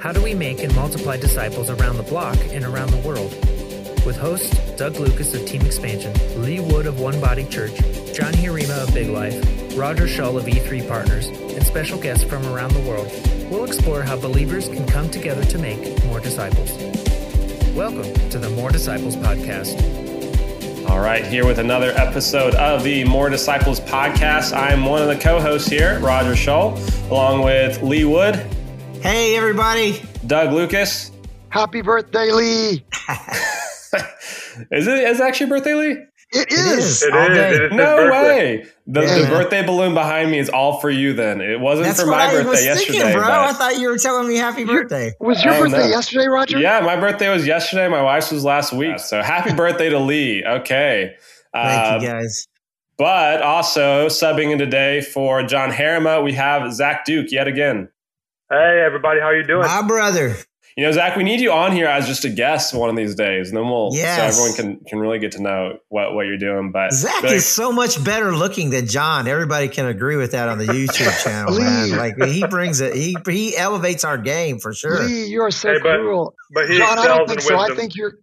How do we make and multiply disciples around the block and around the world? With hosts Doug Lucas of Team Expansion, Lee Wood of One Body Church, John Hirima of Big Life, Roger Shull of E3 Partners, and special guests from around the world, we'll explore how believers can come together to make more disciples. Welcome to the More Disciples Podcast. All right, here with another episode of the More Disciples podcast. I'm one of the co hosts here, Roger Shull, along with Lee Wood. Hey, everybody. Doug Lucas. Happy birthday, Lee. is it is it actually birthday, Lee? It is. It is. It is no way. The, Yeah. the birthday balloon behind me is all for you. Then it wasn't That's for my I birthday was yesterday. thinking, bro. but- I thought you were telling me happy birthday. Was your birthday no. yesterday, Roger? Yeah, my birthday was yesterday. My wife's was last week. So happy birthday to Lee. Okay. Thank Um, you, guys. But also subbing in today for John Harima, we have Zach Duke yet again. Hey, everybody, how you doing? My brother. You know, Zach, we need you on here as just a guest one of these days, and then we'll Yes. so everyone can can really get to know what what you're doing. But Zach really- is so much better looking than John. Everybody can agree with that on the YouTube channel, Lee. man. Like he brings it. He he elevates our game for sure. Lee, you are so Hey, but- cruel. but he John, I don't think so. I think you're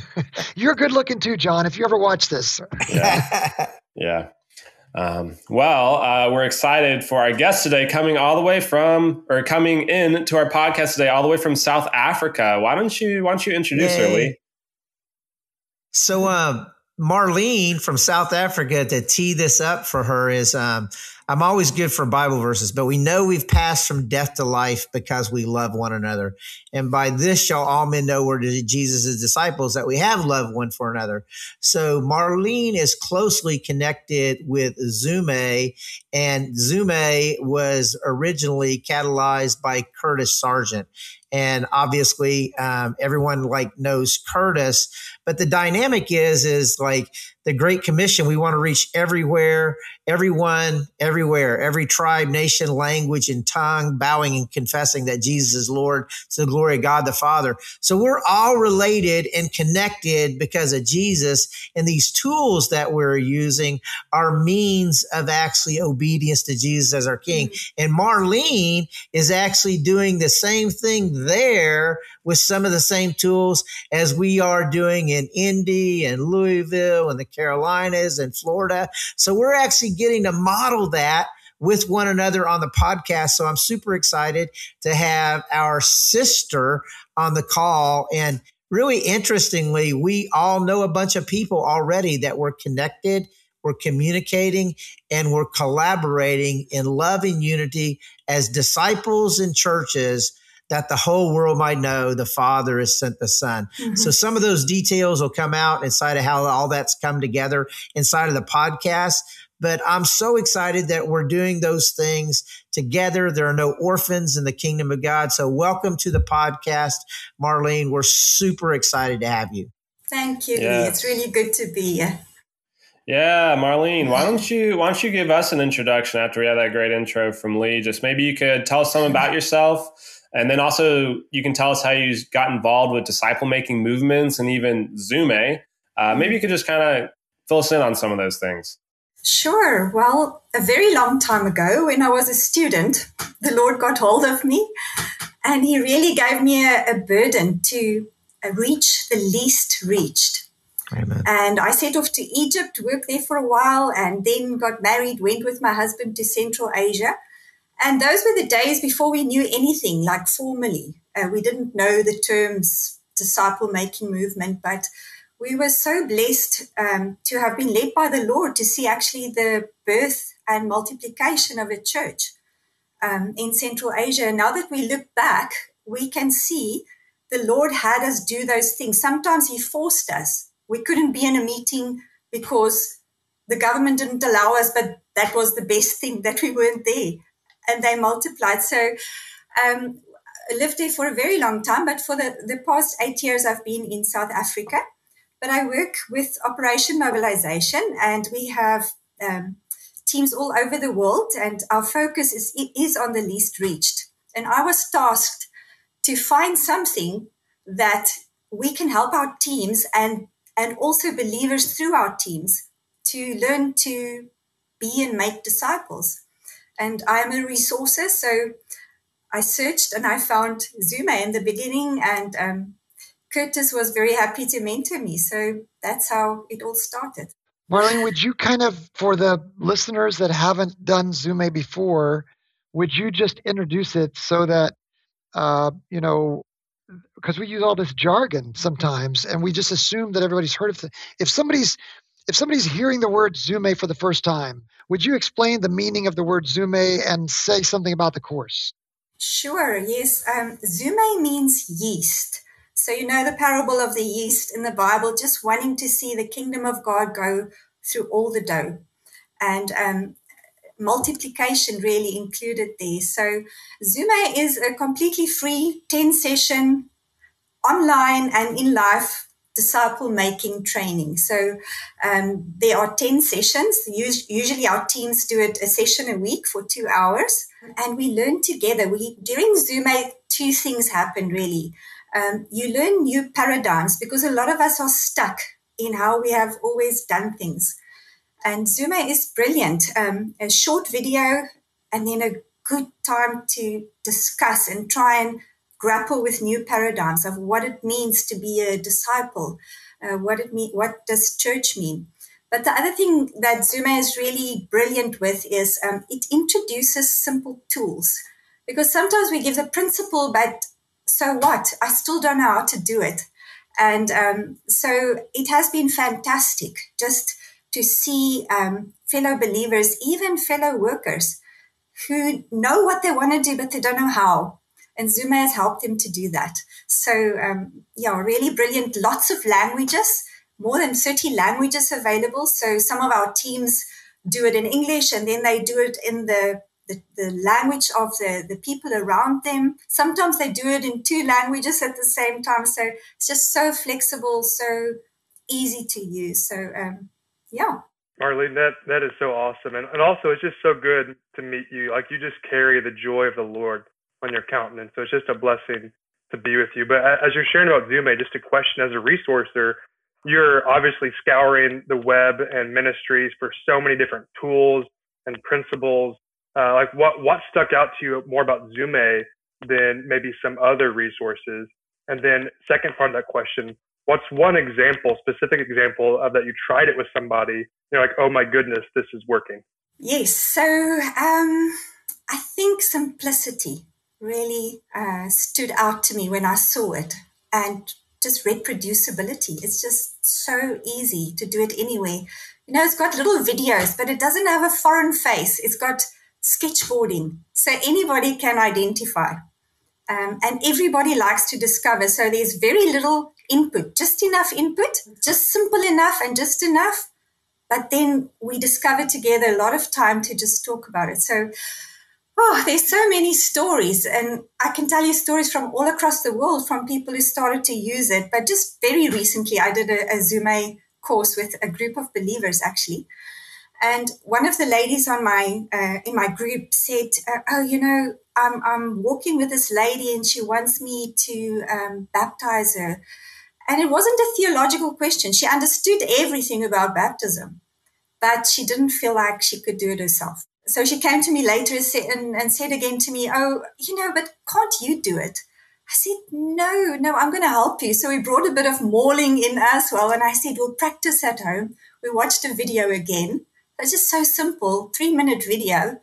you're good looking too, John. If you ever watch this, yeah, yeah. Um, well, uh, we're excited for our guest today, coming all the way from or coming in to our podcast today, all the way from South Africa. Why don't you Why don't you introduce her, Lee? So, um, Marlene from South Africa to tee this up for her is um, I'm always good for Bible verses, but we know we've passed from death to life because we love one another. And by this shall all men know we're Jesus' disciples that we have love one for another. So Marlene is closely connected with Zume, and Zume was originally catalyzed by Curtis Sargent. And obviously, um, everyone like knows Curtis, but the dynamic is is like the Great Commission. We want to reach everywhere, everyone, everywhere, every tribe, nation, language, and tongue, bowing and confessing that Jesus is Lord to the glory of God the Father. So we're all related and connected because of Jesus. And these tools that we're using are means of actually obedience to Jesus as our King. Mm. And Marlene is actually doing the same thing there with some of the same tools as we are doing in Indy and Louisville and the Carolinas and Florida. So we're actually getting to model that with one another on the podcast. So I'm super excited to have our sister on the call. And really interestingly, we all know a bunch of people already that we're connected, we're communicating, and we're collaborating in love and unity as disciples in churches that the whole world might know the Father has sent the Son. Mm-hmm. So some of those details will come out inside of how all that's come together inside of the podcast. But I'm so excited that we're doing those things together. There are no orphans in the kingdom of God. So welcome to the podcast, Marlene. We're super excited to have you. Thank you. Yeah. Lee. It's really good to be here. Yeah, Marlene, why don't you why don't you give us an introduction after we had that great intro from Lee? Just maybe you could tell us something about yourself, and then also you can tell us how you got involved with disciple making movements and even Zume. Uh, maybe you could just kind of fill us in on some of those things. Sure. Well, a very long time ago, when I was a student, the Lord got hold of me and He really gave me a, a burden to uh, reach the least reached. Amen. And I set off to Egypt, worked there for a while, and then got married, went with my husband to Central Asia. And those were the days before we knew anything like formally. Uh, we didn't know the terms disciple making movement, but we were so blessed um, to have been led by the Lord to see actually the birth and multiplication of a church um, in Central Asia. And now that we look back, we can see the Lord had us do those things. Sometimes He forced us. We couldn't be in a meeting because the government didn't allow us, but that was the best thing that we weren't there. And they multiplied. So um, I lived there for a very long time, but for the, the past eight years, I've been in South Africa. But I work with Operation Mobilization, and we have um, teams all over the world, and our focus is, is on the least reached. And I was tasked to find something that we can help our teams and, and also believers through our teams to learn to be and make disciples. And I am a resourcer, so I searched and I found Zume in the beginning, and um, Curtis was very happy to mentor me. So that's how it all started. Marlene, would you kind of, for the listeners that haven't done Zume before, would you just introduce it so that, uh, you know, because we use all this jargon sometimes and we just assume that everybody's heard of it. If somebody's if somebody's hearing the word Zume for the first time, would you explain the meaning of the word Zume and say something about the course? Sure, yes. Um, Zume means yeast. So, you know the parable of the yeast in the Bible, just wanting to see the kingdom of God go through all the dough. And um, multiplication really included there. So, Zume is a completely free 10 session online and in life disciple making training. So um, there are 10 sessions. Usually our teams do it a session a week for two hours and we learn together. We During Zume, two things happen really. Um, you learn new paradigms because a lot of us are stuck in how we have always done things. And Zume is brilliant. Um, a short video and then a good time to discuss and try and grapple with new paradigms of what it means to be a disciple, uh, what it mean, what does church mean. But the other thing that Zume is really brilliant with is um, it introduces simple tools because sometimes we give the principle, but so what? I still don't know how to do it. And um, so it has been fantastic just to see um, fellow believers, even fellow workers, who know what they want to do, but they don't know how and Zume has helped them to do that. So, um, yeah, really brilliant. Lots of languages, more than 30 languages available. So, some of our teams do it in English and then they do it in the the, the language of the, the people around them. Sometimes they do it in two languages at the same time. So it's just so flexible, so easy to use. So, um, yeah. Marlene, that, that is so awesome. And, and also, it's just so good to meet you. Like, you just carry the joy of the Lord on your countenance. So it's just a blessing to be with you. But as you're sharing about Zume, just a question as a resourcer, you're obviously scouring the web and ministries for so many different tools and principles. Uh, like what what stuck out to you more about Zume than maybe some other resources? And then second part of that question, what's one example, specific example of that you tried it with somebody, you're like, oh my goodness, this is working? Yes. So um, I think simplicity really uh, stood out to me when I saw it. And just reproducibility. It's just so easy to do it anywhere. You know, it's got little videos, but it doesn't have a foreign face. It's got sketchboarding. So anybody can identify. Um, and everybody likes to discover. So there's very little input, just enough input, just simple enough and just enough. But then we discover together a lot of time to just talk about it. So Oh, there's so many stories, and I can tell you stories from all across the world from people who started to use it. But just very recently, I did a, a Zume course with a group of believers actually, and one of the ladies on my uh, in my group said, uh, "Oh, you know, I'm I'm walking with this lady, and she wants me to um, baptize her." And it wasn't a theological question. She understood everything about baptism, but she didn't feel like she could do it herself so she came to me later and, and said again to me, Oh, you know, but can't you do it? I said, No, no, I'm going to help you. So we brought a bit of MAWLing in as well. And I said, We'll practice at home. We watched a video again. It's just so simple, three minute video.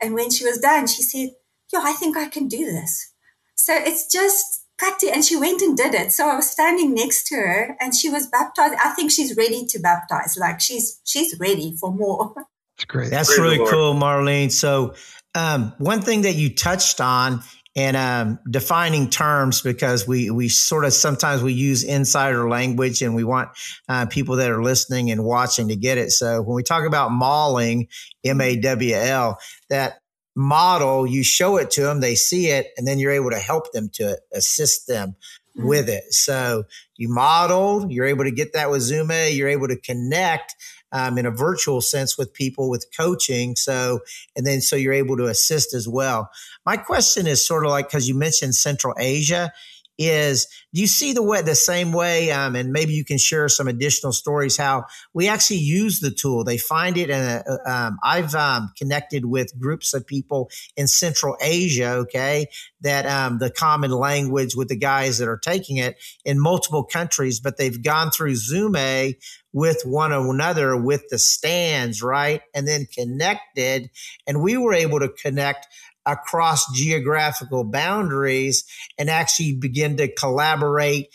And when she was done, she said, Yeah, I think I can do this. So it's just practice. And she went and did it. So I was standing next to her and she was baptized. I think she's ready to baptize. Like she's, she's ready for more. That's great. That's Praise really cool, Marlene. So, um, one thing that you touched on and um, defining terms because we we sort of sometimes we use insider language and we want uh, people that are listening and watching to get it. So when we talk about MAWLing, M A W L, that model you show it to them, they see it, and then you're able to help them to assist them mm-hmm. with it. So you model, you're able to get that with Zume, you're able to connect um, in a virtual sense with people with coaching. So, and then so you're able to assist as well. My question is sort of like, because you mentioned Central Asia, is do you see the way the same way um, and maybe you can share some additional stories how we actually use the tool? They find it and um, i've um, connected with groups of people in central asia okay that um, the common language with the guys that are taking it in multiple countries but they've gone through zume with one another with the stands right and then connected and we were able to connect across geographical boundaries and actually begin to collaborate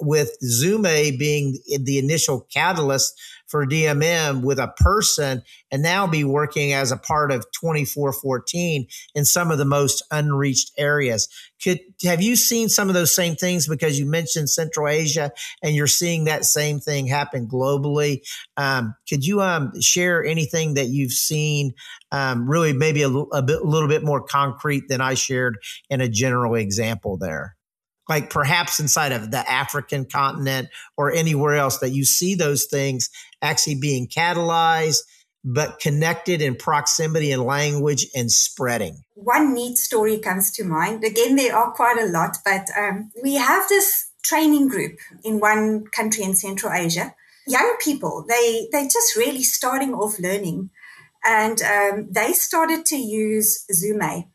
with Zume being the initial catalyst for DMM with a person and now be working as a part of 2414 in some of the most unreached areas. Could have you seen some of those same things because you mentioned Central Asia and you're seeing that same thing happen globally? Um, could you um, share anything that you've seen, um, really maybe a, a, bit, a little bit more concrete than I shared in a general example there? Like perhaps inside of the African continent or anywhere else that you see those things actually being catalyzed, but connected in proximity and language and spreading. One neat story comes to mind. Again, there are quite a lot, but um, we have this training group in one country in Central Asia. Young people, they they're just really starting off learning, and um, they started to use Zume,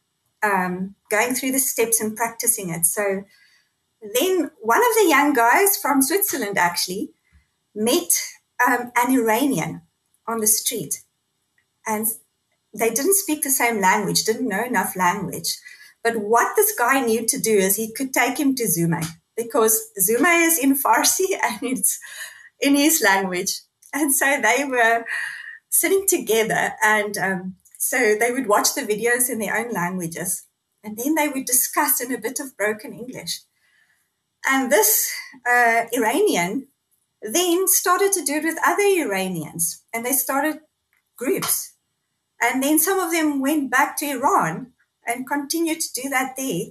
um, going through the steps and practicing it. So then one of the young guys from Switzerland actually met um, an Iranian on the street. And they didn't speak the same language, didn't know enough language. But what this guy knew to do is he could take him to Zume because Zume is in Farsi and it's in his language. And so they were sitting together and um, so they would watch the videos in their own languages and then they would discuss in a bit of broken English. And this uh, Iranian then started to do it with other Iranians, and they started groups. And then some of them went back to Iran and continued to do that there.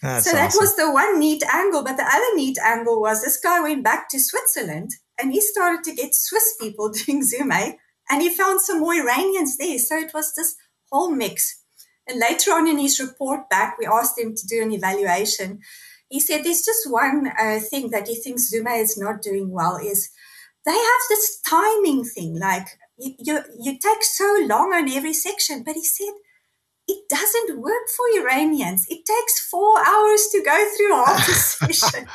That's so that awesome. was the one neat angle. But the other neat angle was this guy went back to Switzerland and he started to get Swiss people doing Zume and he found some more Iranians there. So it was this whole mix. And later on in his report back, we asked him to do an evaluation he said there's just one uh, thing that he thinks Zume is not doing well is they have this timing thing. Like you, you, you take so long on every section, but he said it doesn't work for Iranians. It takes four hours to go through half the session.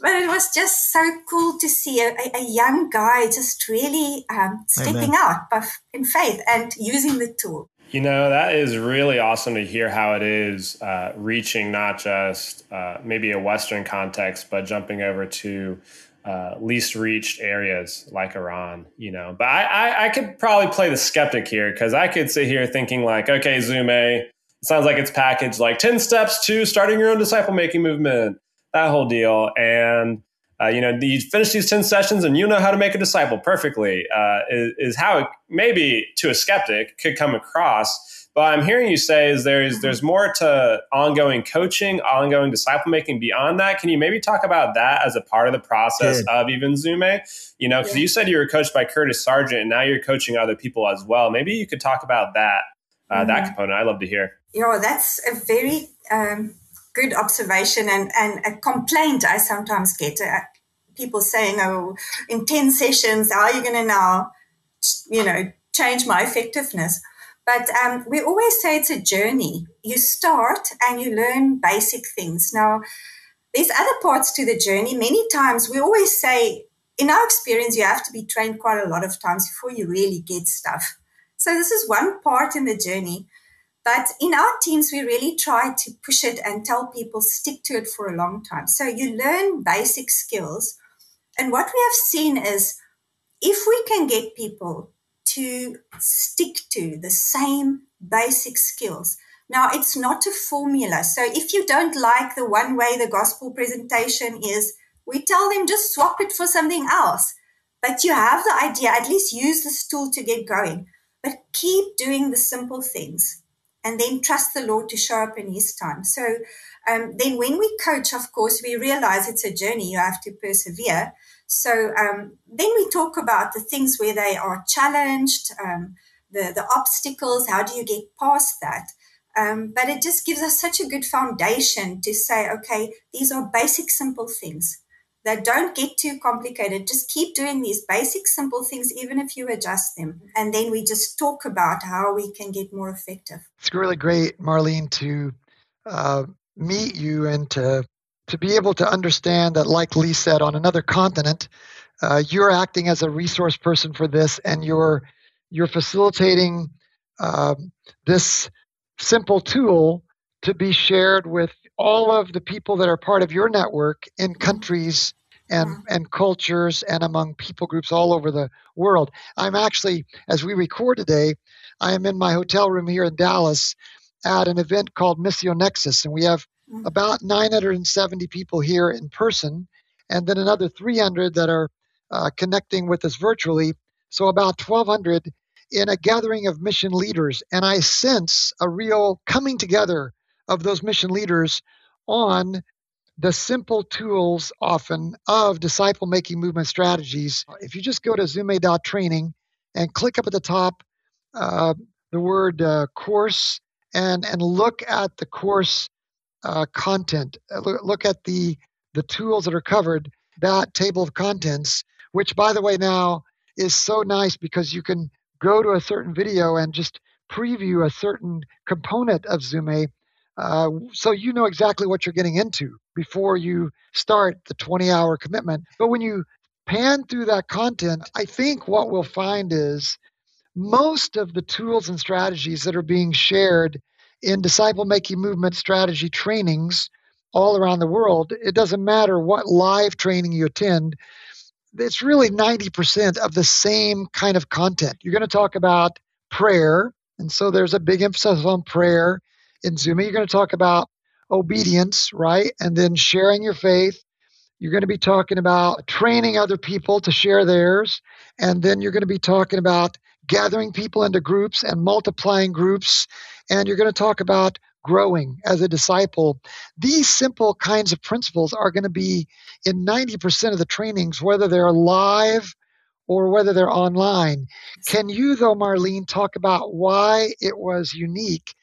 but it was just so cool to see a, a young guy just really um, stepping Amen. out in faith and using the tool. You know, that is really awesome to hear how it is uh, reaching not just uh, maybe a Western context, but jumping over to uh, least reached areas like Iran, you know. But I, I, I could probably play the skeptic here because I could sit here thinking, like, okay, Zume, it sounds like it's packaged like 10 steps to starting your own disciple making movement, that whole deal. And uh, you know, you finish these 10 sessions and you know how to make a disciple perfectly, uh, is, is, how it maybe to a skeptic could come across. But I'm hearing you say is there's there's more to ongoing coaching, ongoing disciple making beyond that. Can you maybe talk about that as a part of the process Good. of even Zume? You know, because yeah. you said you were coached by Curtis Sargent, and now you're coaching other people as well. Maybe you could talk about that uh, mm-hmm. that component. I'd love to hear. Yeah, that's a very um, good observation and, and a complaint I sometimes get. Uh, people saying, oh, in 10 sessions, how are you going to now, you know, change my effectiveness? But um, we always say it's a journey. You start and you learn basic things. Now, there's other parts to the journey. Many times we always say, in our experience, you have to be trained quite a lot of times before you really get stuff. So this is one part in the journey. But in our teams, we really try to push it and tell people stick to it for a long time. So you learn basic skills and what we have seen is if we can get people to stick to the same basic skills, now it's not a formula. So if you don't like the one way the gospel presentation is, we tell them just swap it for something else. But you have the idea, at least use this tool to get going. But keep doing the simple things and then trust the Lord to show up in His time. So um, then when we coach, of course, we realize it's a journey. You have to persevere. So um, then we talk about the things where they are challenged, um, the, the obstacles, how do you get past that? Um, but it just gives us such a good foundation to say, okay, these are basic, simple things that don't get too complicated. Just keep doing these basic, simple things, even if you adjust them. And then we just talk about how we can get more effective. It's really great, Marlene, to uh, meet you and to to be able to understand that, like Lee said, on another continent, uh, you're acting as a resource person for this, and you're you're facilitating uh, this simple tool to be shared with all of the people that are part of your network in countries and, and cultures and among people groups all over the world. I'm actually, as we record today, I am in my hotel room here in Dallas at an event called Missio Nexus, and we have mm. about 970 people here in person, and then another 300 that are uh, connecting with us virtually. So about 1,200 in a gathering of mission leaders. And I sense a real coming together of those mission leaders on the simple tools often of disciple making movement strategies. If you just go to zume.training and click up at the top uh, the word uh, course and, and look at the course uh, content, uh, look, look at the, the tools that are covered, that table of contents, which by the way now is so nice because you can go to a certain video and just preview a certain component of Zume uh, so you know exactly what you're getting into before you start the 20 hour commitment. But when you pan through that content, I think what we'll find is most of the tools and strategies that are being shared in disciple making movement strategy trainings all around the world, it doesn't matter what live training you attend, it's really 90% of the same kind of content. You're going to talk about prayer. And so there's a big emphasis on prayer in Zume. You're going to talk about obedience, right? And then sharing your faith. You're going to be talking about training other people to share theirs. And then you're going to be talking about gathering people into groups and multiplying groups. And you're going to talk about growing as a disciple. These simple kinds of principles are going to be in 90% of the trainings, whether they're live or whether they're online. Can you, though, Marlene, talk about why it was unique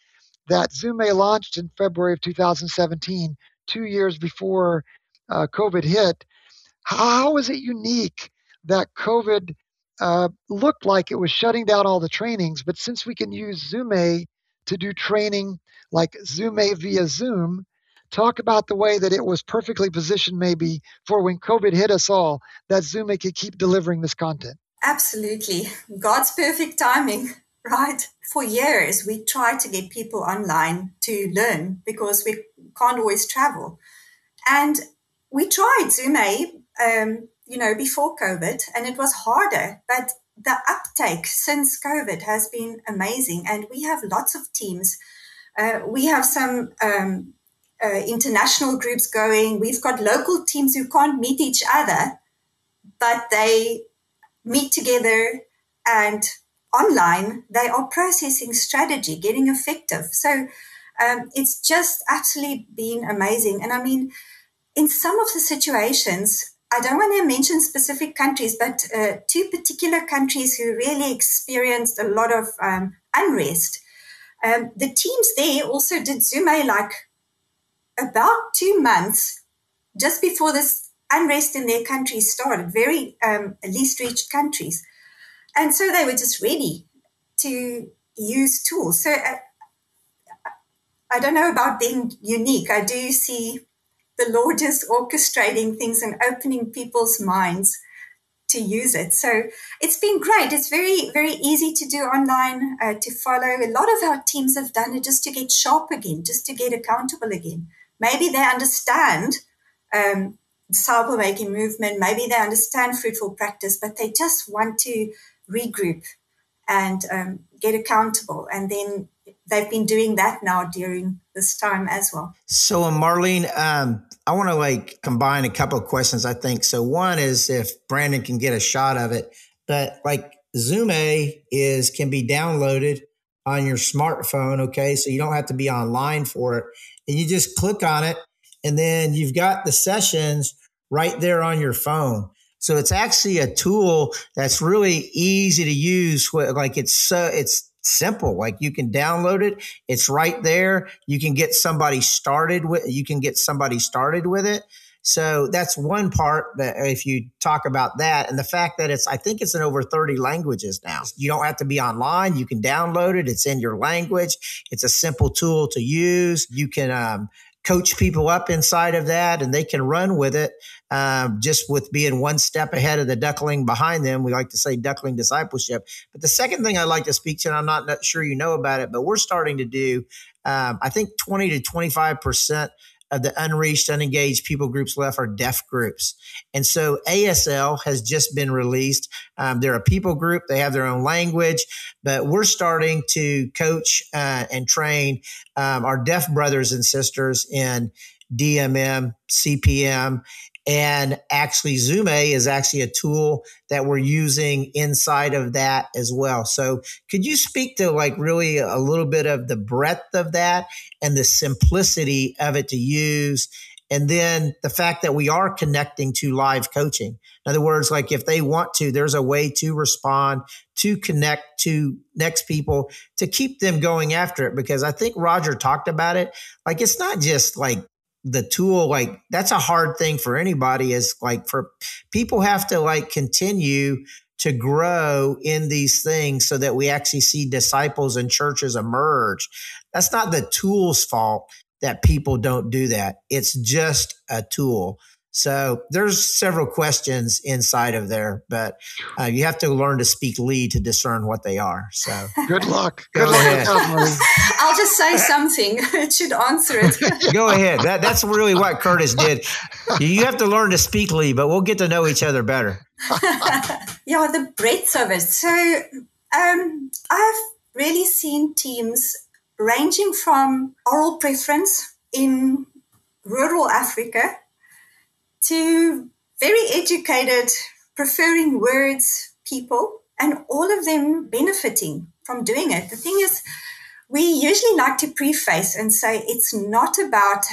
that Zume launched in February of 2017, two years before uh, COVID hit? How is it unique that COVID uh, looked like it was shutting down all the trainings, but since we can use Zume to do training like Zume via Zoom, talk about the way that it was perfectly positioned maybe for when COVID hit us all, that Zume could keep delivering this content. Absolutely. God's perfect timing, right? For years, we tried to get people online to learn because we can't always travel. And we tried Zume, um, you know, before COVID, and it was harder. But the uptake since COVID has been amazing. And we have lots of teams uh, we have some um, uh, international groups going. We've got local teams who can't meet each other, but they meet together and online they are processing strategy, getting effective. So um, it's just absolutely been amazing. And I mean, in some of the situations, I don't want to mention specific countries, but uh, two particular countries who really experienced a lot of um, unrest um, the teams there also did Zoom Zume like about two months just before this unrest in their countries started, very um, least reached countries. And so they were just ready to use tools. So uh, I don't know about being unique. I do see the Lord just orchestrating things and opening people's minds to use it. So it's been great. It's very, very easy to do online, uh, to follow. A lot of our teams have done it just to get sharp again, just to get accountable again. Maybe they understand um, making movement, maybe they understand fruitful practice, but they just want to regroup and um, get accountable. And then they've been doing that now during this time as well. So, uh, Marlene, um, I want to like combine a couple of questions. I think so. One is if Brandon can get a shot of it, but like Zume is can be downloaded on your smartphone. Okay, so you don't have to be online for it, and you just click on it, and then you've got the sessions right there on your phone. So it's actually a tool that's really easy to use. Like it's so it's simple. Like you can download it. It's right there. You can get somebody started with, you can get somebody started with it. So that's one part that if you talk about that and the fact that it's, I think it's in over 30 languages now. You don't have to be online. You can download it. It's in your language. It's a simple tool to use. You can, um, coach people up inside of that and they can run with it um, just with being one step ahead of the duckling behind them. We like to say duckling discipleship. But the second thing I'd like to speak to, and I'm not, not sure you know about it, but we're starting to do, um, I think 20 to 25% of the unreached, unengaged people groups left are deaf groups. And so ASL has just been released. Um, they're a people group, they have their own language, but we're starting to coach uh, and train um, our deaf brothers and sisters in DMM, CPM, and actually, Zume is actually a tool that we're using inside of that as well. So, could you speak to like really a little bit of the breadth of that and the simplicity of it to use? And then the fact that we are connecting to live coaching. In other words, like if they want to, there's a way to respond, to connect to next people, to keep them going after it. Because I think Roger talked about it. Like it's not just like the tool like that's a hard thing for anybody is like for people have to like continue to grow in these things so that we actually see disciples and churches emerge. That's not the tool's fault that people don't do that. It's just a tool so there's several questions inside of there, but uh, you have to learn to speak Lee to discern what they are. So good luck. Good luck. I'll just say something. It should answer it. Go ahead. That, that's really what Curtis did. You have to learn to speak Lee, but we'll get to know each other better. yeah, the breadth of it. So um, I've really seen teams ranging from oral preference in rural Africa to very educated, preferring words people, and all of them benefiting from doing it. The thing is, we usually like to preface and say it's not about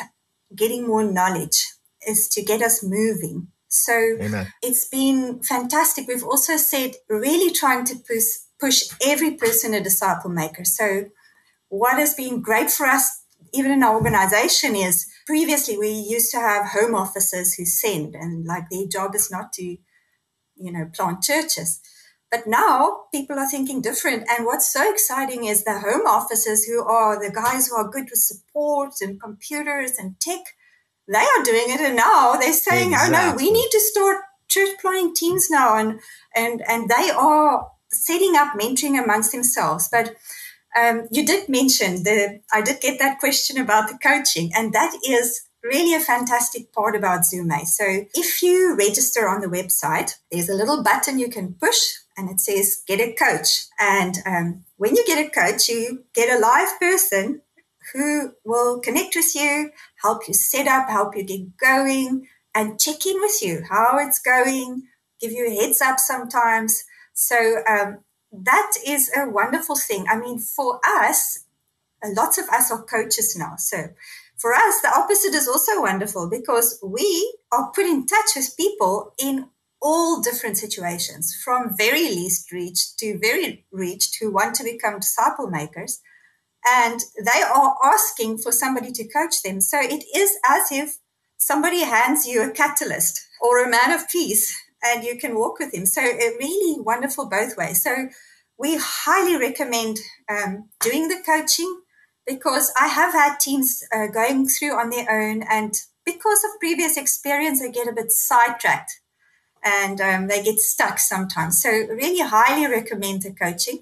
getting more knowledge, it's to get us moving. So Amen. it's been fantastic. We've also said really trying to push, push every person a disciple maker. So what has been great for us even in our organization is previously we used to have home officers who send and like their job is not to you know plant churches. But now people are thinking different. And what's so exciting is the home officers who are the guys who are good with support and computers and tech they are doing it and now they're saying exactly. oh no we need to start church planting teams now. And and and they are setting up mentoring amongst themselves. But um, you did mention the, I did get that question about the coaching, and that is really a fantastic part about Zume. So if you register on the website, there's a little button you can push and it says get a coach. And um, when you get a coach, you get a live person who will connect with you, help you set up, help you get going, and check in with you, how it's going, give you a heads up sometimes. So um, that is a wonderful thing. I mean, for us, lots of us are coaches now. So for us, the opposite is also wonderful because we are put in touch with people in all different situations, from very least reached to very reached who want to become disciple makers. And they are asking for somebody to coach them. So it is as if somebody hands you a catalyst or a man of peace and you can walk with him. So it really wonderful both ways. So we highly recommend um, doing the coaching because I have had teams uh, going through on their own, and because of previous experience, they get a bit sidetracked and um, they get stuck sometimes. So, really, highly recommend the coaching.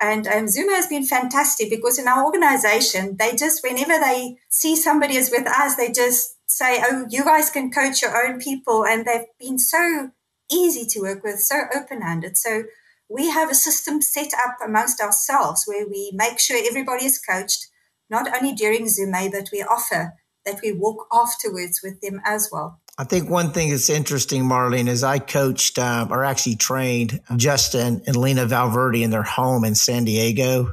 And um, Zume has been fantastic because in our organization, they just, whenever they see somebody is with us, they just say, Oh, you guys can coach your own people. And they've been so easy to work with, so open handed. So we have a system set up amongst ourselves where we make sure everybody is coached, not only during Zume, but we offer that we walk afterwards with them as well. I think one thing that's interesting, Marlene, is I coached um, or actually trained Justin and Lena Valverde in their home in San Diego.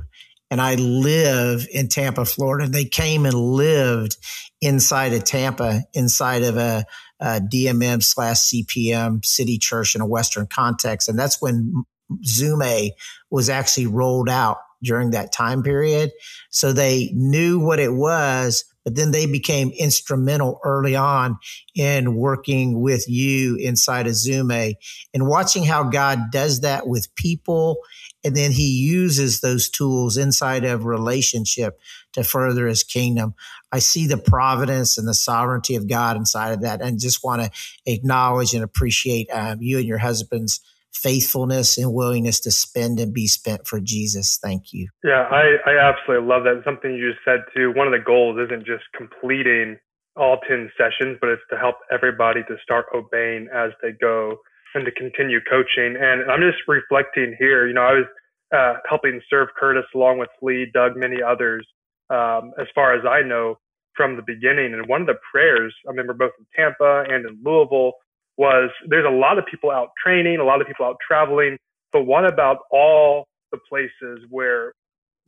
And I live in Tampa, Florida. They came and lived inside of Tampa, inside of a, Uh, a DMM slash CPM city church in a Western context. And that's when Zume was actually rolled out during that time period. So they knew what it was, but then they became instrumental early on in working with you inside of Zume and watching how God does that with people. And then he uses those tools inside of relationship to further his kingdom. I see the providence and the sovereignty of God inside of that and just want to acknowledge and appreciate um, you and your husband's faithfulness and willingness to spend and be spent for Jesus. Thank you. Yeah, I, I absolutely love that. Something you just said too. One of the goals isn't just completing all 10 sessions, but it's to help everybody to start obeying as they go and to continue coaching. And I'm just reflecting here, you know, I was uh, helping serve Curtis along with Lee, Doug, many others, um, as far as I know from the beginning. And one of the prayers, I remember both in Tampa and in Louisville, was there's a lot of people out training, a lot of people out traveling, but what about all the places where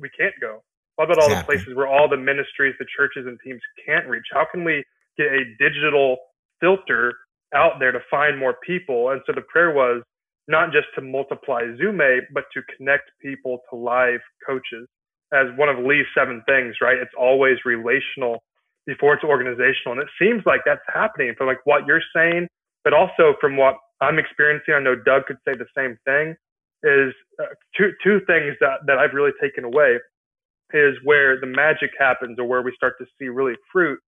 we can't go? What about all exactly. the places where all the ministries, the churches, and teams can't reach? How can we get a digital filter out there to find more people? And so the prayer was not just to multiply Zume, but to connect people to live coaches as one of Lee's seven things, right? It's always relational before it's organizational. And it seems like that's happening from like what you're saying but also from what I'm experiencing, I know Doug could say the same thing. Is uh, two two things that that I've really taken away is where the magic happens or where we start to see really fruit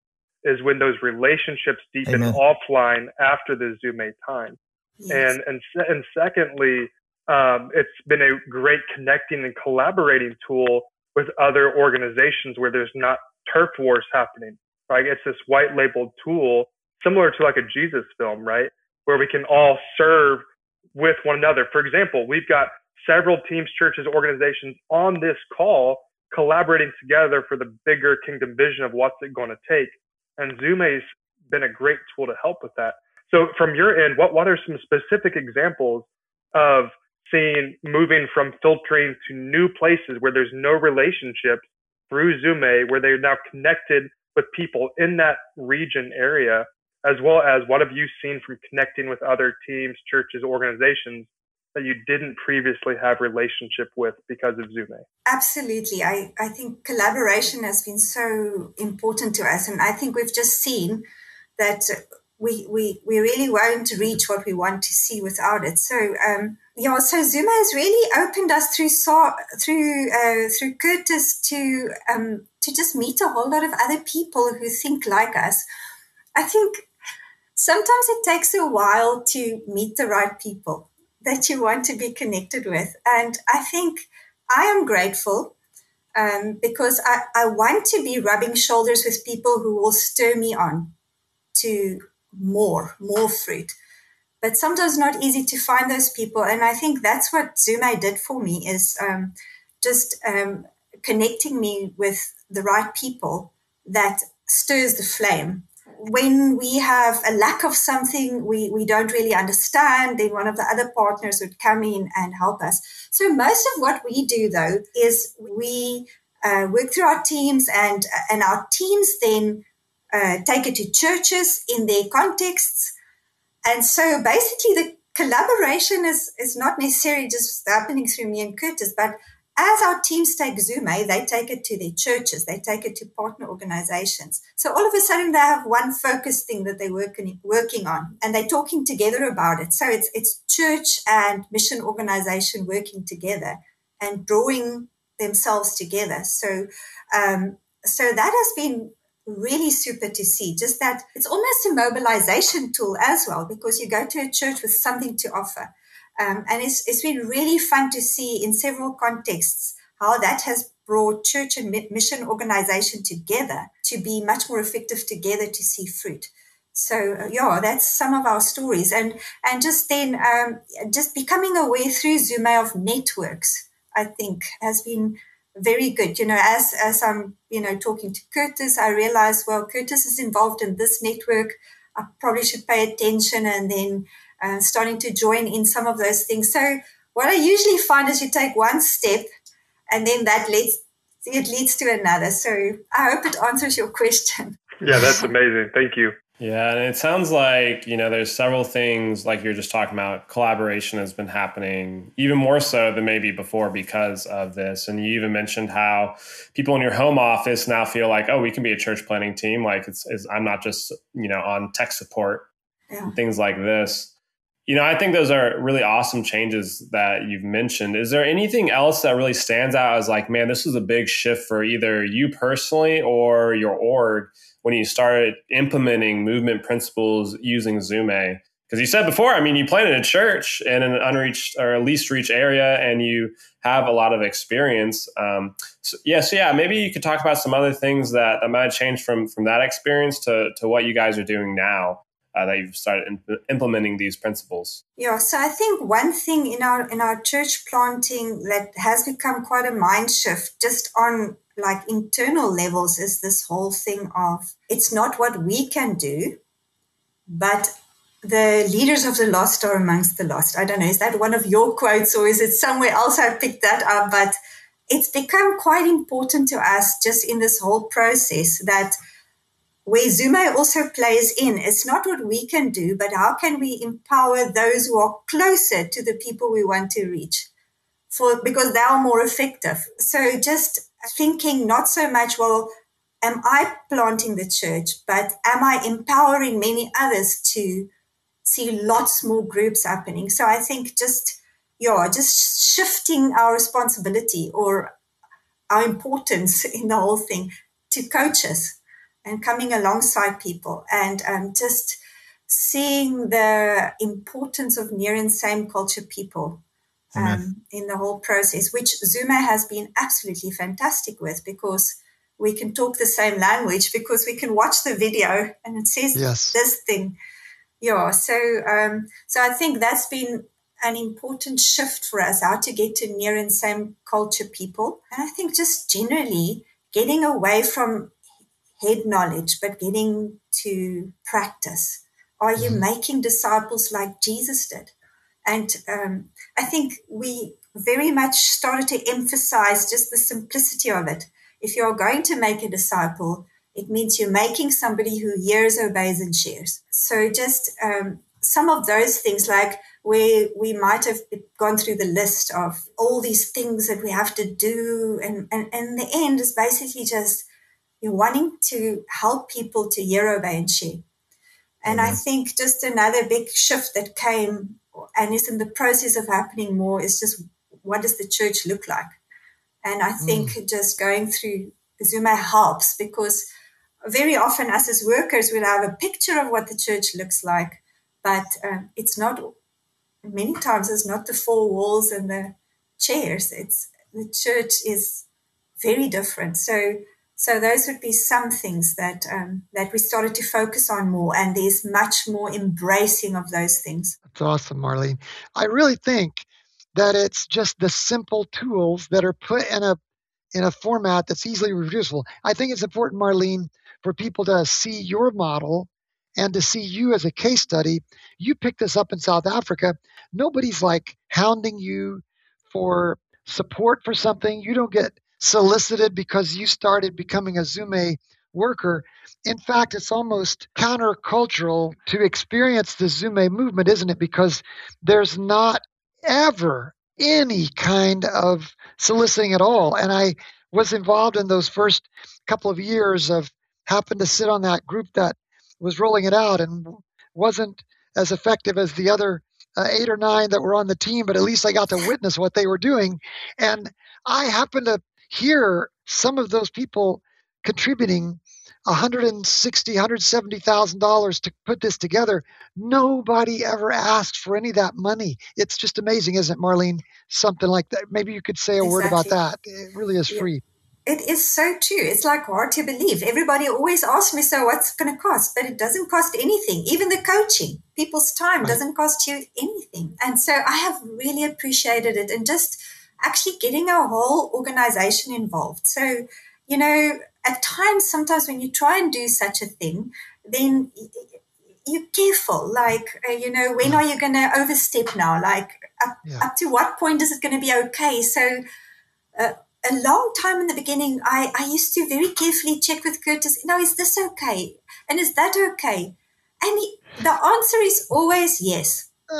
is when those relationships deepen Amen. offline after the Zume time. Yes. And and and secondly, um, it's been a great connecting and collaborating tool with other organizations where there's not turf wars happening. Right? It's this white labeled tool similar to like a Jesus film, right? Where we can all serve with one another. For example, we've got several teams, churches, organizations on this call collaborating together for the bigger kingdom vision of what's it going to take. And Zume's been a great tool to help with that. So from your end, what, what are some specific examples of seeing moving from filtering to new places where there's no relationships through Zume, where they're now connected with people in that region area as well as what have you seen from connecting with other teams, churches, organizations that you didn't previously have relationship with because of Zume? Absolutely. I, I think collaboration has been so important to us. And I think we've just seen that we, we, we really won't reach what we want to see without it. So, um, yeah, so Zume has really opened us through through uh, through Curtis to um, to just meet a whole lot of other people who think like us. I think sometimes it takes a while to meet the right people that you want to be connected with. And I think I am grateful um, because I, I want to be rubbing shoulders with people who will stir me on to more, more fruit. But sometimes not easy to find those people. And I think that's what Zume did for me is um, just um, connecting me with the right people that stirs the flame when we have a lack of something we, we don't really understand, then one of the other partners would come in and help us. So most of what we do though is we uh, work through our teams and and our teams then uh, take it to churches in their contexts. And so basically the collaboration is, is not necessarily just happening through me and Curtis, but as our teams take Zume, they take it to their churches, they take it to partner organizations. So all of a sudden they have one focus thing that they're working, working on and they're talking together about it. So it's, it's church and mission organization working together and drawing themselves together. So, um, so that has been really super to see just that it's almost a mobilization tool as well because you go to a church with something to offer um, and it's, it's been really fun to see in several contexts how that has brought church and mission organization together to be much more effective together to see fruit. So uh, yeah, that's some of our stories, and and just then um, just becoming aware through Zume of networks, I think has been very good. You know, as as I'm you know talking to Curtis, I realize well, Curtis is involved in this network. I probably should pay attention, and then uh, starting to join in some of those things. So what I usually find is you take one step and then that leads it leads to another. So I hope it answers your question. Yeah, that's amazing. Thank you. Yeah, and it sounds like, you know, there's several things like you're just talking about. Collaboration has been happening even more so than maybe before because of this. And you even mentioned how people in your home office now feel like, oh, we can be a church planting team. Like it's, it's I'm not just, you know, on tech support, yeah. things like this. You know, I think those are really awesome changes that you've mentioned. Is there anything else that really stands out as like, man, this was a big shift for either you personally or your org? when you started implementing movement principles using Zume? Because you said before, I mean, you planted a church in an unreached or least reached area, and you have a lot of experience. Um, so, yeah, so yeah, maybe you could talk about some other things that, that might have changed from from that experience to to what you guys are doing now. Uh, that you've started in, implementing these principles? Yeah, so I think one thing in our in our church planting that has become quite a mind shift just on like internal levels is this whole thing of it's not what we can do, but the leaders of the lost are amongst the lost. I don't know, is that one of your quotes or is it somewhere else I picked that up? But it's become quite important to us just in this whole process that where Zume also plays in, it's not what we can do, but how can we empower those who are closer to the people we want to reach for because they are more effective. So just thinking not so much, well, am I planting the church, but am I empowering many others to see lots more groups happening? So I think just, yeah, just shifting our responsibility or our importance in the whole thing to coaches and coming alongside people and um, just seeing the importance of near and same culture people um, in the whole process, which Zume has been absolutely fantastic with because we can talk the same language because we can watch the video and it says yes. this thing. Yeah, so um, so I think that's been an important shift for us how to get to near and same culture people. And I think just generally getting away from head knowledge, but getting to practice. Are you mm-hmm. making disciples like Jesus did? And um, I think we very much started to emphasize just the simplicity of it. If you're going to make a disciple, it means you're making somebody who hears, obeys, and shares. So just um, some of those things, like where we might have gone through the list of all these things that we have to do, and, and, and the end is basically just you're wanting to help people to obey, and mm-hmm. I think just another big shift that came and is in the process of happening more is just what does the church look like? And I think mm. just going through Zume helps because very often us as workers we have a picture of what the church looks like, but um, it's not. Many times it's not the four walls and the chairs. It's the church is very different. So so those would be some things that um, that we started to focus on more, and there's much more embracing of those things. That's awesome, Marlene. I really think that it's just the simple tools that are put in a in a format that's easily reproducible. I think it's important, Marlene, for people to see your model and to see you as a case study. You picked this up in South Africa. Nobody's like hounding you for support for something. You don't get solicited because you started becoming a Zume worker. In fact, it's almost countercultural to experience the Zume movement, isn't it? Because there's not ever any kind of soliciting at all. And I was involved in those first couple of years of happened to sit on that group that was rolling it out and wasn't as effective as the other uh, eight or nine that were on the team, but at least I got to witness what they were doing. And I happened to here, some of those people contributing 160 170000 dollars to put this together nobody ever asked for any of that money. It's just amazing isn't it marlene? Something like that. Maybe you could say a exactly. word about that. It really is yeah. free. It is so true. It's like hard to believe. Everybody always asks me so what's going to cost? But it doesn't cost anything. Even the coaching people's time right. doesn't cost you anything. And so i have really appreciated it. And just actually getting our whole organization involved. So, you know, at times, sometimes when you try and do such a thing, then you're careful. Like, uh, you know, when are you going to overstep now? Like, up, yeah. up to what point is it going to be okay? So, uh, a long time in the beginning, I, I used to very carefully check with Curtis, know, is this okay? And is that okay? And he, the answer is always yes.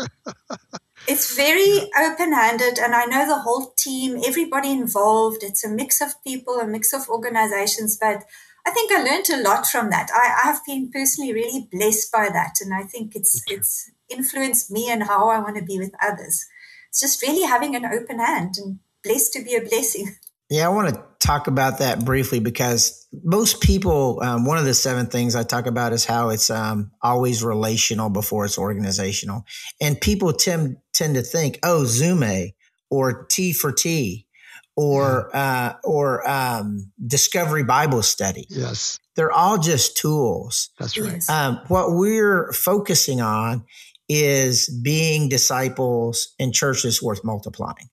it's very open handed, and I know the whole team, everybody involved. It's a mix of people, a mix of organizations, but I think I learned a lot from that. I, have been personally really blessed by that, and I think it's it's influenced me and how I want to be with others. It's just really having an open hand and blessed to be a blessing. Yeah, I want to talk about that briefly because most people, um, one of the seven things I talk about is how it's um, always relational before it's organizational. And people tend, tend to think, oh, Zume or T for T or, uh, or um, Discovery Bible Study. Yes. They're all just tools. That's right. Um, what we're focusing on is being disciples and churches worth multiplying.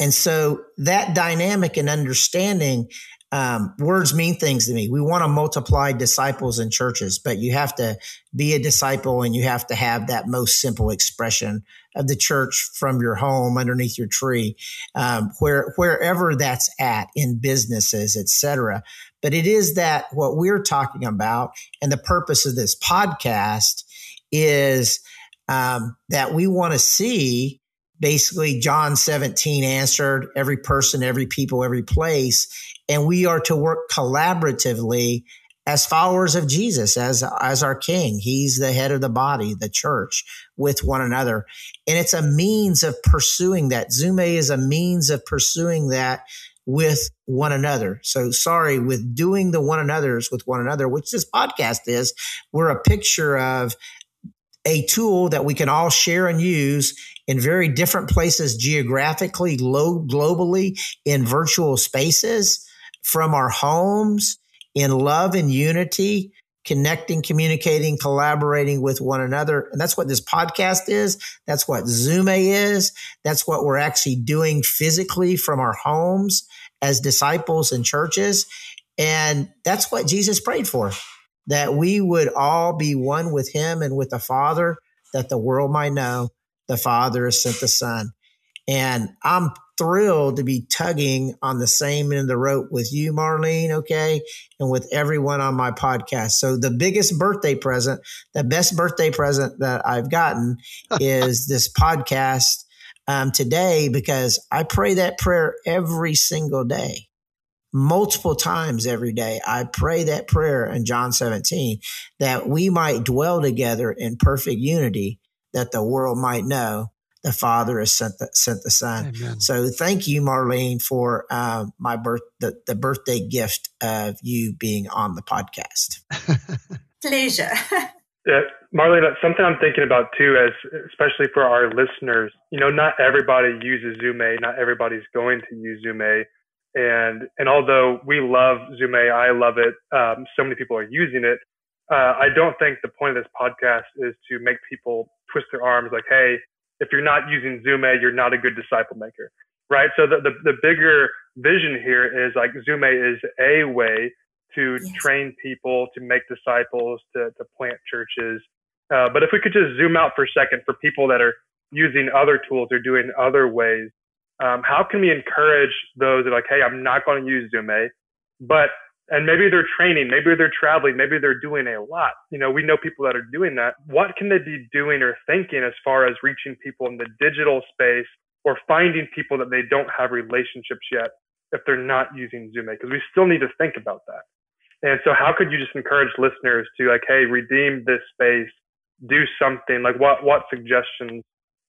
And so that dynamic and understanding, um, words mean things to me. We want to multiply disciples in churches, but you have to be a disciple and you have to have that most simple expression of the church from your home underneath your tree, um, where wherever that's at in businesses, etc. But it is that what we're talking about, and the purpose of this podcast is um, that we want to see basically John 17 answered every person, every people, every place. And we are to work collaboratively as followers of Jesus, as, as our king. He's the head of the body, the church with one another. And it's a means of pursuing that. Zume is a means of pursuing that with one another. So sorry, with doing the one another's with one another, which this podcast is, we're a picture of a tool that we can all share and use in very different places geographically, low, globally, in virtual spaces, from our homes, in love and unity, connecting, communicating, collaborating with one another. And that's what this podcast is. That's what Zume is. That's what we're actually doing physically from our homes as disciples and churches. And that's what Jesus prayed for that we would all be one with him and with the Father, that the world might know the Father has sent the Son. And I'm thrilled to be tugging on the same end of the rope with you, Marlene, okay, and with everyone on my podcast. So, the biggest birthday present, the best birthday present that I've gotten is this podcast um, today because I pray that prayer every single day multiple times every day. I pray that prayer in John 17 that we might dwell together in perfect unity, that the world might know the Father has sent the, sent the Son. Amen. So thank you, Marlene, for uh, my birth the, the birthday gift of you being on the podcast. Pleasure. yeah, Marlene, something I'm thinking about too, as especially for our listeners. You know, not everybody uses Zume. Not everybody's going to use Zume and and although we love Zume, I love it. Um, so many people are using it. Uh, I don't think the point of this podcast is to make people twist their arms like, hey, if you're not using Zume, you're not a good disciple maker, right? So the the, the bigger vision here is like Zume is a way to yes. train people, to make disciples, to to plant churches. Uh, but if we could just zoom out for a second for people that are using other tools or doing other ways um, how can we encourage those that are like, hey, I'm not going to use Zume, but and maybe they're training, maybe they're traveling, maybe they're doing a lot. You know, we know people that are doing that. What can they be doing or thinking as far as reaching people in the digital space or finding people that they don't have relationships yet if they're not using Zume? Because we still need to think about that. And so, how could you just encourage listeners to like, hey, redeem this space, do something? Like, what what suggestions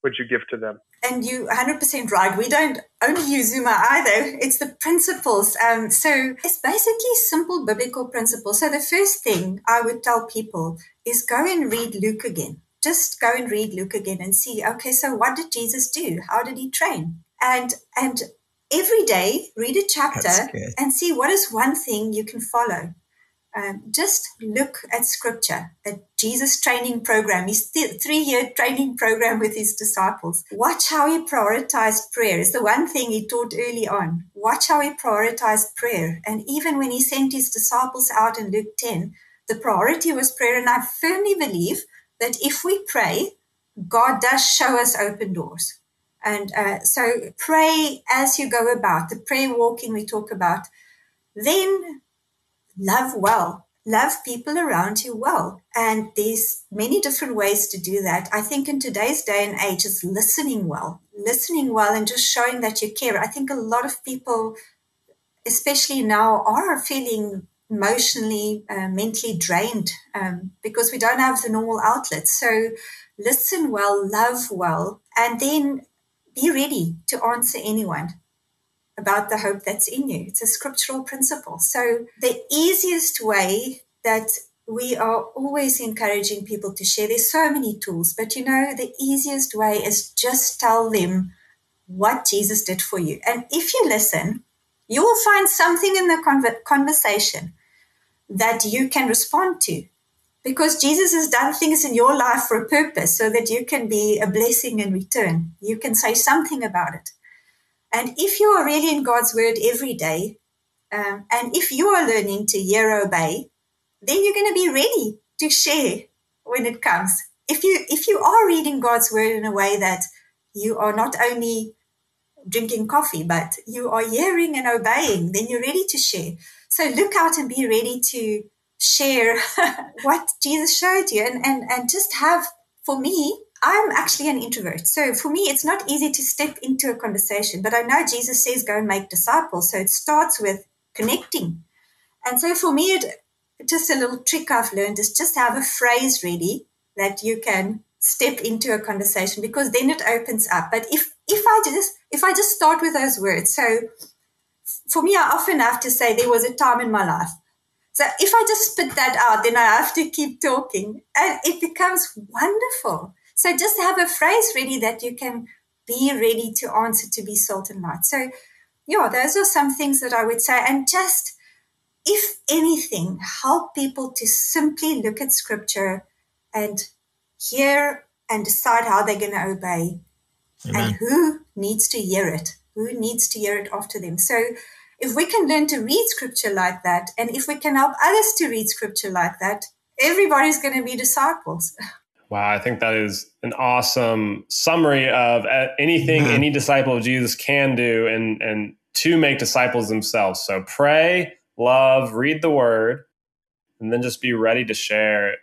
would you give to them? And you 100% right. We don't only use Zume either. It's the principles. Um, so it's basically simple biblical principles. So the first thing I would tell people is go and read Luke again. Just go and read Luke again and see, okay, so what did Jesus do? How did he train? And, and every day read a chapter and see what is one thing you can follow um, just look at scripture, at Jesus' training program, his th- three year training program with his disciples. Watch how he prioritized prayer. It's the one thing he taught early on. Watch how he prioritized prayer. And even when he sent his disciples out in Luke 10, the priority was prayer. And I firmly believe that if we pray, God does show us open doors. And uh, so pray as you go about the prayer walking we talk about. Then love well. love people around you well. And there's many different ways to do that. I think in today's day and age, it's listening well, listening well and just showing that you care. I think a lot of people, especially now, are feeling emotionally, uh, mentally drained um, because we don't have the normal outlets. So listen well, love well, and then be ready to answer anyone about the hope that's in you. It's a scriptural principle. So the easiest way that we are always encouraging people to share. There's so many tools, but you know, the easiest way is just tell them what Jesus did for you. And if you listen, you will find something in the conversation that you can respond to because Jesus has done things in your life for a purpose so that you can be a blessing in return. You can say something about it. And if you are really in God's word every day, um, and if you are learning to hear obey, then you're going to be ready to share when it comes. If you if you are reading God's word in a way that you are not only drinking coffee, but you are hearing and obeying, then you're ready to share. So look out and be ready to share what Jesus showed you and, and, and just have, for me, I'm actually an introvert. So for me, it's not easy to step into a conversation, but I know Jesus says go and make disciples. So it starts with connecting. And so for me, it, just a little trick I've learned is just have a phrase ready that you can step into a conversation because then it opens up. But if, if I just, if I just start with those words, so for me, I often have to say there was a time in my life so if I just spit that out, then I have to keep talking and it becomes wonderful. So just have a phrase ready that you can be ready to answer to be salt and light. So yeah, those are some things that I would say. And just, if anything, help people to simply look at scripture and hear and decide how they're going to obey Amen. and who needs to hear it, who needs to hear it after them. So if we can learn to read scripture like that, and if we can help others to read scripture like that, everybody's going to be disciples. Wow, I think that is an awesome summary of anything mm-hmm. any disciple of Jesus can do and and to make disciples themselves. So pray, love, read the word, and then just be ready to share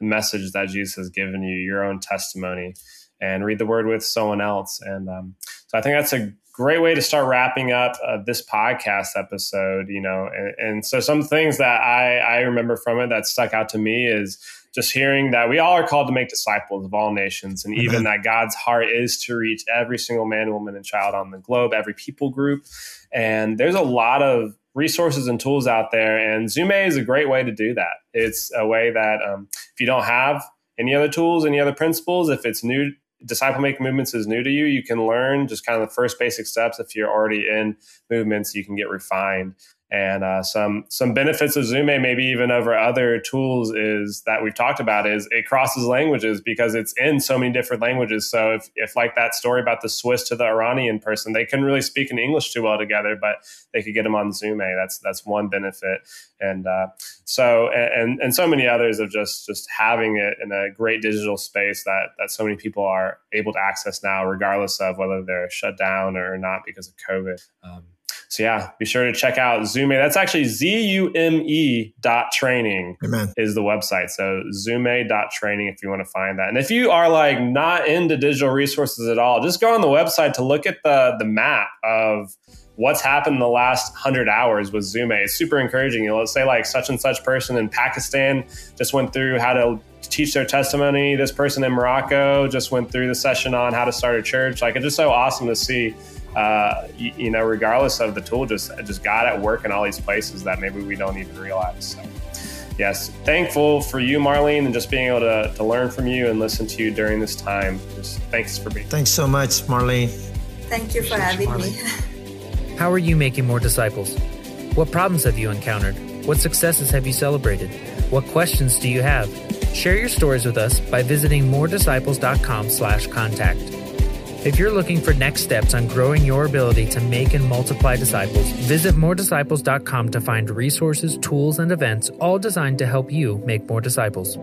the message that Jesus has given you, your own testimony, and read the word with someone else. And um, so I think that's a great way to start wrapping up uh, this podcast episode you know and, and, so some things that I, I remember from it that stuck out to me is just hearing that we all are called to make disciples of all nations and even that god's heart is to reach every single man woman and child on the globe every people group and there's a lot of resources and tools out there and zume is a great way to do that it's a way that um, if you don't have any other tools any other principles if it's new disciple making movements is new to you, you can learn just kind of the first basic steps. If you're already in movements, you can get refined. And uh, some some benefits of Zume, maybe even over other tools, is that we've talked about is it crosses languages because it's in so many different languages. So if, if like that story about the Swiss to the Iranian person, they couldn't really speak in English too well together, but they could get them on Zume. That's that's one benefit. And uh, so and and so many others of just just having it in a great digital space that that so many people are able to access now, regardless of whether they're shut down or not because of COVID. Um, so yeah, be sure to check out Zume. That's actually Z-U-M-E dot training Amen. is the website. So Zume dot training if you want to find that. And if you are like not into digital resources at all, just go on the website to look at the the map of what's happened in the last 100 hours with Zume. It's super encouraging. You know, let's say like such and such person in Pakistan just went through how to teach their testimony. This person in Morocco just went through the session on how to start a church. Like it's just so awesome to see uh, you, you, know, regardless of the tool, just just God at work in all these places that maybe we don't even realize. So, yes, thankful for you, Marlene, and just being able to, to learn from you and listen to you during this time. Just thanks for being. Thanks so much, Marlene. Thank you for having you, me. How are you making more disciples? What problems have you encountered? What successes have you celebrated? What questions do you have? Share your stories with us by visiting moredisciples.com/contact. If you're looking for next steps on growing your ability to make and multiply disciples, visit moredisciples.com to find resources, tools, and events all designed to help you make more disciples.